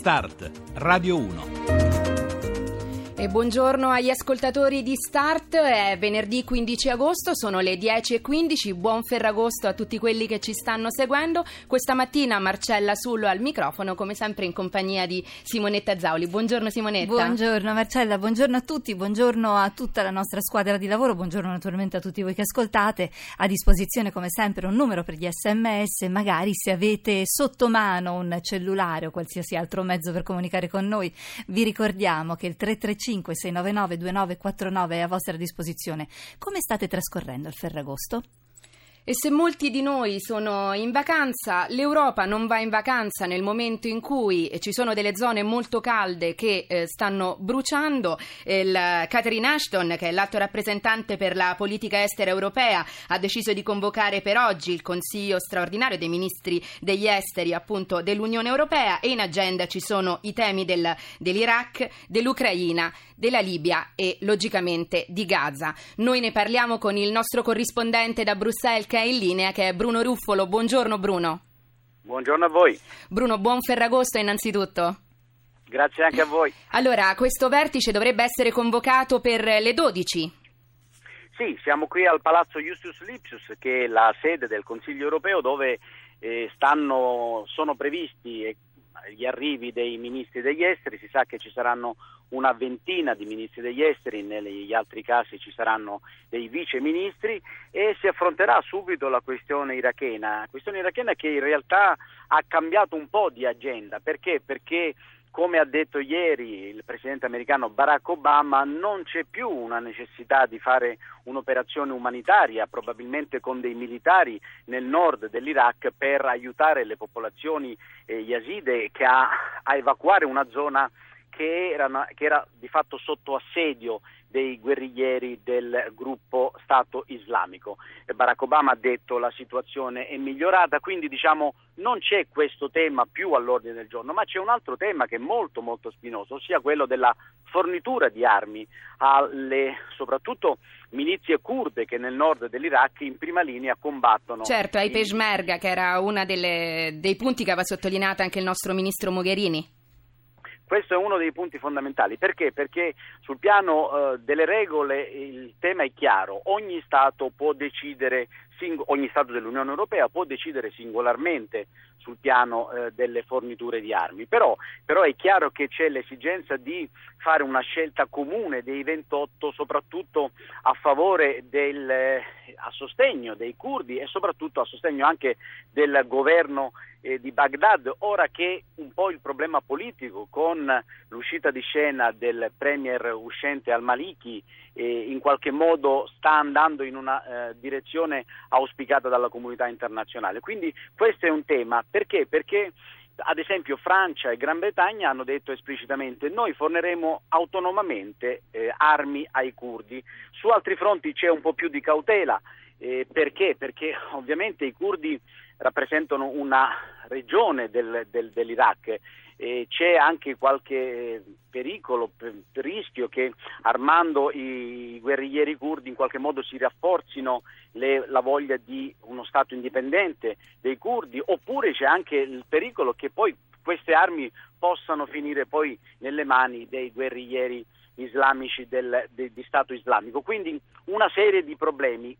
Start, Radio 1. E buongiorno agli ascoltatori di Start, è venerdì 15 agosto, sono le 10.15, buon Ferragosto a tutti quelli che ci stanno seguendo. Questa mattina Marcella Sullo al microfono, come sempre in compagnia di Simonetta Zauli. Buongiorno Simonetta. Buongiorno Marcella, buongiorno a tutti, buongiorno a tutta la nostra squadra di lavoro, buongiorno naturalmente a tutti voi che ascoltate. A disposizione come sempre un numero per gli sms, magari se avete sotto mano un cellulare o qualsiasi altro mezzo per comunicare con noi, vi ricordiamo che il 335 335 699 2949 è a vostra disposizione. Come state trascorrendo il Ferragosto? E se molti di noi sono in vacanza, l'Europa non va in vacanza nel momento in cui ci sono delle zone molto calde che eh, stanno bruciando. Il Catherine Ashton, che è l'alto rappresentante per la politica estera europea, ha deciso di convocare per oggi il Consiglio straordinario dei ministri degli esteri appunto dell'Unione Europea e in agenda ci sono i temi del, dell'Iraq, dell'Ucraina, della Libia e logicamente di Gaza. Noi ne parliamo con il nostro corrispondente da Bruxelles che è in linea, che è Bruno Ruffolo. Buongiorno Bruno. Buongiorno a voi. Bruno, buon Ferragosto innanzitutto. Grazie anche a voi. Allora, questo vertice dovrebbe essere convocato per le 12. Sì, siamo qui al Palazzo Justus Lipsius, che è la sede del Consiglio europeo, dove eh, stanno, sono previsti gli arrivi dei ministri degli esteri, si sa che ci saranno una ventina di ministri degli esteri, negli altri casi ci saranno dei vice ministri e si affronterà subito la questione irachena, questione irachena che in realtà ha cambiato un po' di agenda, perché? Perché come ha detto ieri il presidente americano Barack Obama, non c'è più una necessità di fare un'operazione umanitaria, probabilmente con dei militari nel nord dell'Iraq, per aiutare le popolazioni eh, yazide a, a evacuare una zona che era, che era, di fatto sotto assedio dei guerriglieri del gruppo Stato islamico. Barack Obama ha detto che la situazione è migliorata, quindi diciamo non c'è questo tema più all'ordine del giorno, ma c'è un altro tema che è molto molto spinoso, ossia quello della fornitura di armi alle soprattutto milizie kurde che nel nord dell'Iraq in prima linea combattono. Certo, ai Peshmerga, che era uno dei punti che aveva sottolineato anche il nostro ministro Mogherini. Questo è uno dei punti fondamentali. Perché? Perché sul piano eh, delle regole il tema è chiaro. Ogni Stato decidere ogni Stato dell'Unione Europea può decidere singolarmente sul piano eh, delle forniture di armi, però, però, è chiaro che c'è l'esigenza di fare una scelta comune dei 28 soprattutto a favore del, eh, a sostegno dei curdi e soprattutto a sostegno anche del governo eh, di Baghdad, ora che un po' il problema politico con l'uscita di scena del premier uscente al-Maliki eh, in qualche modo sta andando in una eh, direzione auspicata dalla comunità internazionale. Quindi questo è un tema, perché? Perché ad esempio Francia e Gran Bretagna hanno detto esplicitamente noi forneremo autonomamente eh, armi ai curdi, su altri fronti c'è un po' più di cautela, eh, perché? Perché ovviamente i curdi rappresentano una regione del, del, dell'Iraq eh, c'è anche qualche pericolo, rischio che armando i guerriglieri curdi in qualche modo si rafforzino le, la voglia di uno Stato indipendente dei curdi, oppure c'è anche il pericolo che poi queste armi possano finire poi nelle mani dei guerriglieri islamici del, de, di Stato islamico. Quindi una serie di problemi.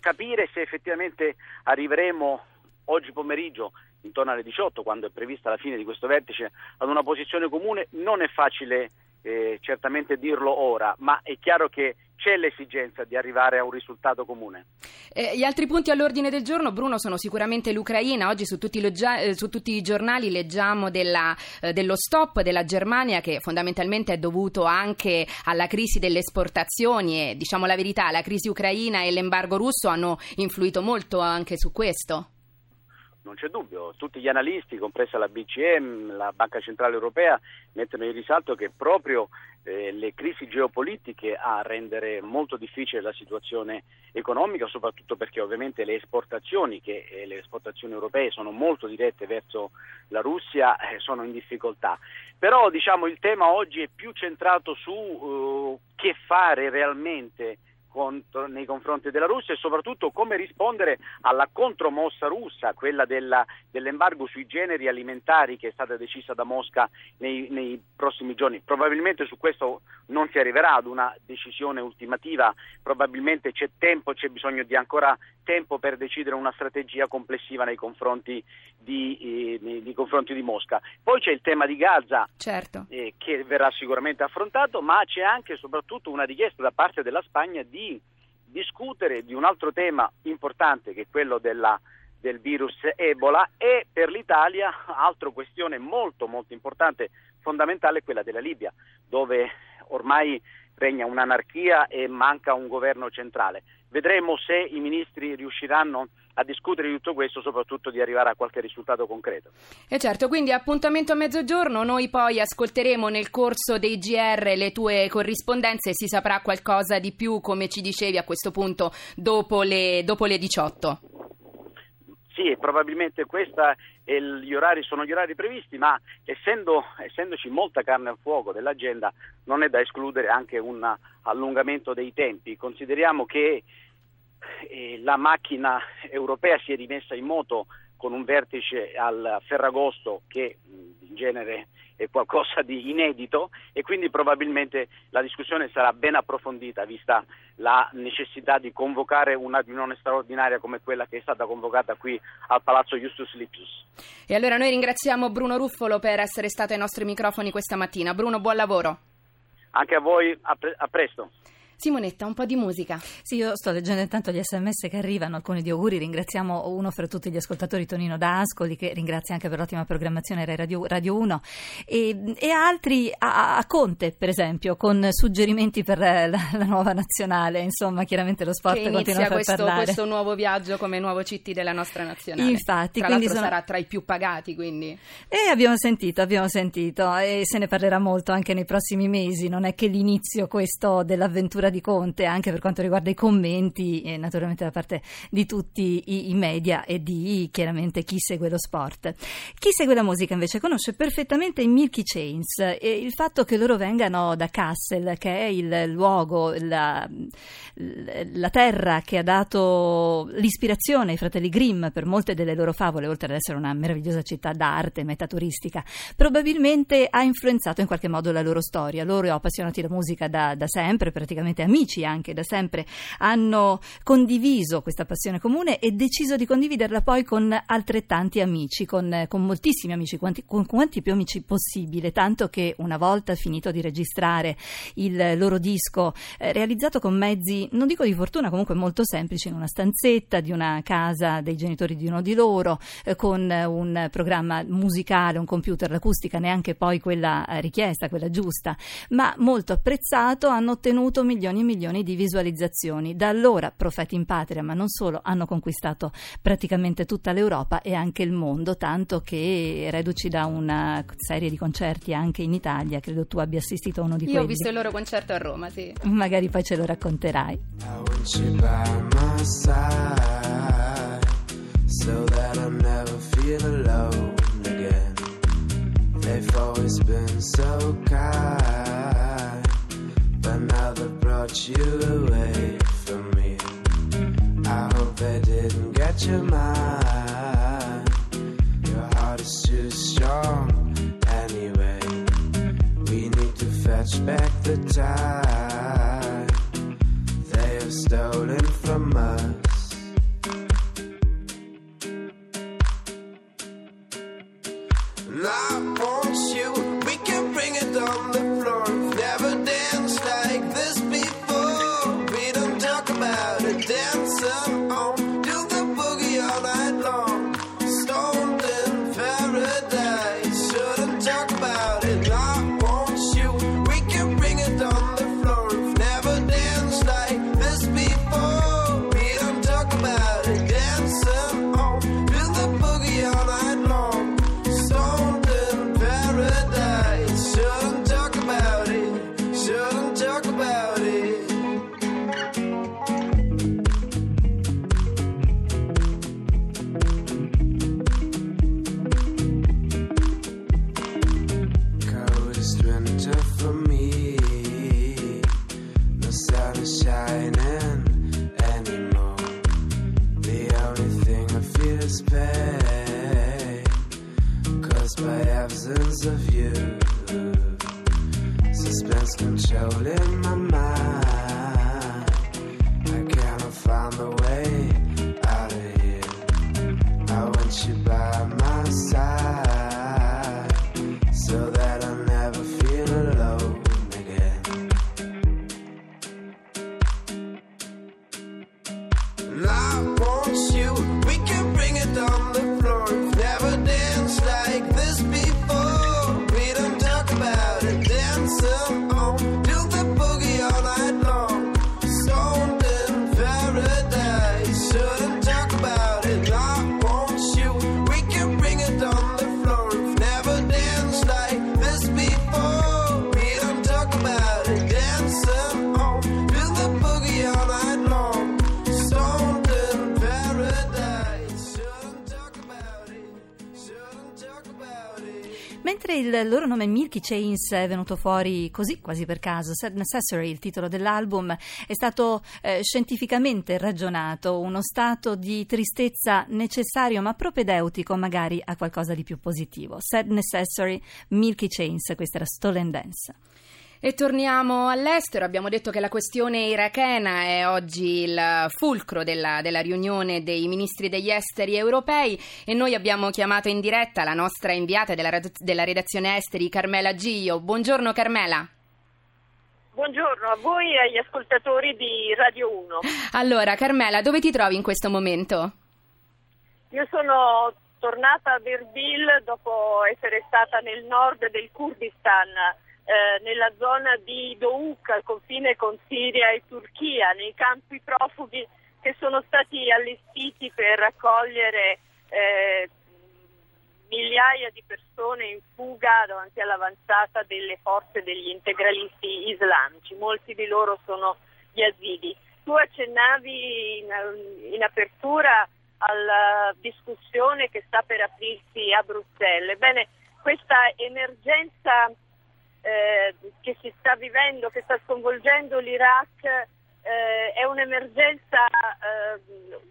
Capire se effettivamente arriveremo oggi pomeriggio intorno alle 18, quando è prevista la fine di questo vertice, ad una posizione comune, non è facile eh, certamente dirlo ora, ma è chiaro che c'è l'esigenza di arrivare a un risultato comune. Eh, gli altri punti all'ordine del giorno, Bruno, sono sicuramente l'Ucraina. Oggi su tutti, loggia- eh, su tutti i giornali leggiamo della, eh, dello stop della Germania che fondamentalmente è dovuto anche alla crisi delle esportazioni e diciamo la verità, la crisi ucraina e l'embargo russo hanno influito molto anche su questo non c'è dubbio, tutti gli analisti, compresa la BCE, la Banca Centrale Europea, mettono in risalto che proprio eh, le crisi geopolitiche a rendere molto difficile la situazione economica, soprattutto perché ovviamente le esportazioni, che eh, le esportazioni europee sono molto dirette verso la Russia, eh, sono in difficoltà. Però diciamo, il tema oggi è più centrato su uh, che fare realmente contro, nei confronti della Russia e soprattutto come rispondere alla contromossa russa, quella della, dell'embargo sui generi alimentari che è stata decisa da Mosca nei, nei, prossimi giorni. Probabilmente su questo non si arriverà ad una decisione ultimativa, probabilmente c'è tempo, c'è bisogno di ancora tempo per decidere una strategia complessiva nei confronti di, eh, nei, confronti di Mosca. Poi c'è il tema di Gaza certo. eh, che verrà sicuramente affrontato, ma c'è anche e soprattutto una richiesta da parte della Spagna di discutere di un altro tema importante che è quello della, del virus Ebola e per l'Italia, altra questione molto molto importante, fondamentale, è quella della Libia, dove ormai regna un'anarchia e manca un governo centrale. Vedremo se i ministri riusciranno a discutere di tutto questo, soprattutto di arrivare a qualche risultato concreto. E certo, quindi appuntamento a mezzogiorno, noi poi ascolteremo nel corso dei GR le tue corrispondenze e si saprà qualcosa di più, come ci dicevi a questo punto, dopo le, dopo le 18. Sì, probabilmente questi sono gli orari previsti, ma essendo, essendoci molta carne al fuoco dell'agenda non è da escludere anche un allungamento dei tempi. Consideriamo che eh, la macchina europea si è rimessa in moto con un vertice al Ferragosto che genere è qualcosa di inedito e quindi probabilmente la discussione sarà ben approfondita vista la necessità di convocare una riunione straordinaria come quella che è stata convocata qui al Palazzo Justus Lipsius. E allora noi ringraziamo Bruno Ruffolo per essere stato ai nostri microfoni questa mattina. Bruno, buon lavoro. Anche a voi, a, pre- a presto. Simonetta, un po' di musica. Sì, io sto leggendo intanto gli sms che arrivano, alcuni di auguri, ringraziamo uno fra tutti gli ascoltatori Tonino da Ascoli che ringrazia anche per l'ottima programmazione Radio, Radio 1 e, e, altri a, a, Conte per esempio con suggerimenti per la, la, nuova nazionale, insomma chiaramente lo sport che continua a questo, parlare. questo nuovo viaggio come nuovo CT della nostra nazionale. Infatti, tra l'altro sono... sarà tra i più pagati quindi. E abbiamo sentito, abbiamo sentito e se ne parlerà molto anche nei prossimi mesi, non è che l'inizio questo dell'avventura di Conte, anche per quanto riguarda i commenti e naturalmente da parte di tutti i, i, media e di chiaramente chi segue lo sport. Chi segue la musica invece conosce perfettamente i Milky Chains e il fatto che loro vengano da Kassel, che è il luogo, la, la terra che ha dato l'ispirazione ai fratelli Grimm per molte delle loro favole, oltre ad essere una meravigliosa città d'arte, metaturistica, probabilmente ha influenzato in qualche modo la loro storia. Loro appassionati di musica da, da sempre, praticamente amici anche da sempre hanno condiviso questa passione comune e deciso di condividerla poi con altrettanti amici, con, con moltissimi amici, quanti, con quanti più amici possibile, tanto che una volta finito di registrare il loro disco, eh, realizzato con mezzi, non dico di fortuna, comunque molto semplici, in una stanzetta di una casa dei genitori di uno di loro, eh, con un programma musicale, un computer, l'acustica, neanche poi quella eh, richiesta, quella giusta, ma molto apprezzato, hanno ottenuto milioni e milioni di visualizzazioni. Da allora profeti in patria, ma non solo, hanno conquistato praticamente tutta l'Europa e anche il mondo, tanto che reduci da una serie di concerti anche in Italia, credo tu abbia assistito a uno di Io quelli. Io ho visto il loro concerto a Roma, sì. Magari poi ce lo racconterai. So stolen from us. Want you by my side il loro nome Milky Chains è venuto fuori così, quasi per caso, Sad Necessary, il titolo dell'album, è stato eh, scientificamente ragionato, uno stato di tristezza necessario ma propedeutico magari a qualcosa di più positivo. Sad Necessary, Milky Chains, questa era Stolen Dance. E torniamo all'estero, abbiamo detto che la questione irachena è oggi il fulcro della, della, riunione dei ministri degli esteri europei e noi abbiamo chiamato in diretta la nostra inviata della, della redazione esteri Carmela Gio. Buongiorno Carmela. Buongiorno a voi e agli ascoltatori di Radio 1. Allora Carmela, dove ti trovi in questo momento? Io sono tornata a Erbil dopo essere stata nel nord del Kurdistan eh, nella zona di Douk, al confine con Siria e Turchia, nei campi profughi che sono stati allestiti per accogliere eh, migliaia di persone in fuga davanti all'avanzata delle forze degli integralisti islamici. Molti di loro sono yazidi. Tu accennavi in, in apertura alla discussione che sta per aprirsi a Bruxelles. Ebbene, questa emergenza eh, che si sta vivendo, che sta sconvolgendo l'Iraq, eh, è un'emergenza eh,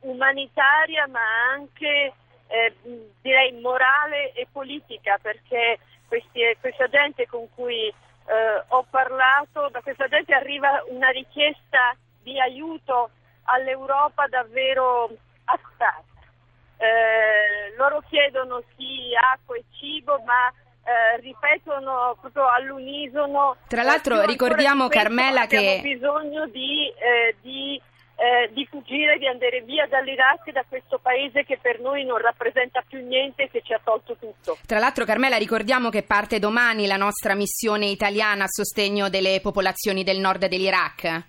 umanitaria ma anche eh, direi morale e politica perché questi, questa gente con cui eh, ho parlato, da questa gente arriva una richiesta di aiuto all'Europa davvero assata. Eh, loro chiedono sì acqua e cibo ma eh, ripetono proprio all'unisono. Tra l'altro, ricordiamo, Carmela, che. Abbiamo bisogno di, eh, di, eh, di, fuggire, di andare via dall'Iraq e da questo paese che per noi non rappresenta più niente e che ci ha tolto tutto. Tra l'altro, Carmela, ricordiamo che parte domani la nostra missione italiana a sostegno delle popolazioni del nord dell'Iraq.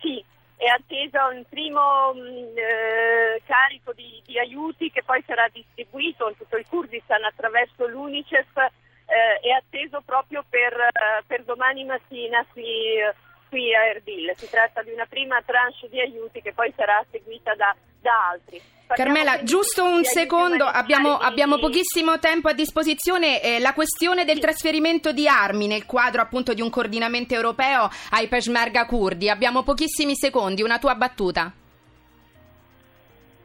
Sì, è attesa un primo mh, eh, carico di, di, aiuti che poi sarà distribuito in tutto il Kurdistan attraverso l'UNICEF, eh, è atteso proprio per, uh, per domani mattina qui, qui, a Erbil. Si tratta di una prima tranche di aiuti che poi sarà seguita da, da altri. Carmela, giusto un secondo, abbiamo, abbiamo, pochissimo tempo a disposizione. Eh, la questione del trasferimento di armi nel quadro appunto di un coordinamento europeo ai Peshmerga kurdi. Abbiamo pochissimi secondi, una tua battuta.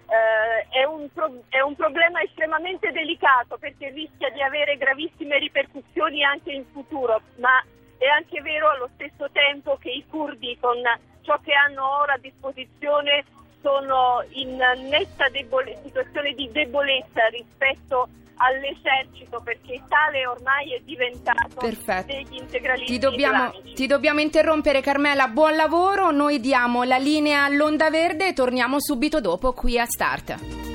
Eh, è, un pro- è un problema estremamente delicato perché rischia di avere gravissime ripercussioni anche in futuro, ma è anche vero allo stesso tempo che i kurdi con ciò che hanno ora a disposizione sono in netta debole- situazione di debolezza rispetto all'esercito perché tale ormai è diventato Perfetto. degli integralisti ti dobbiamo, ti dobbiamo interrompere Carmela, buon lavoro, noi diamo la linea all'Onda Verde e torniamo subito dopo qui a Start.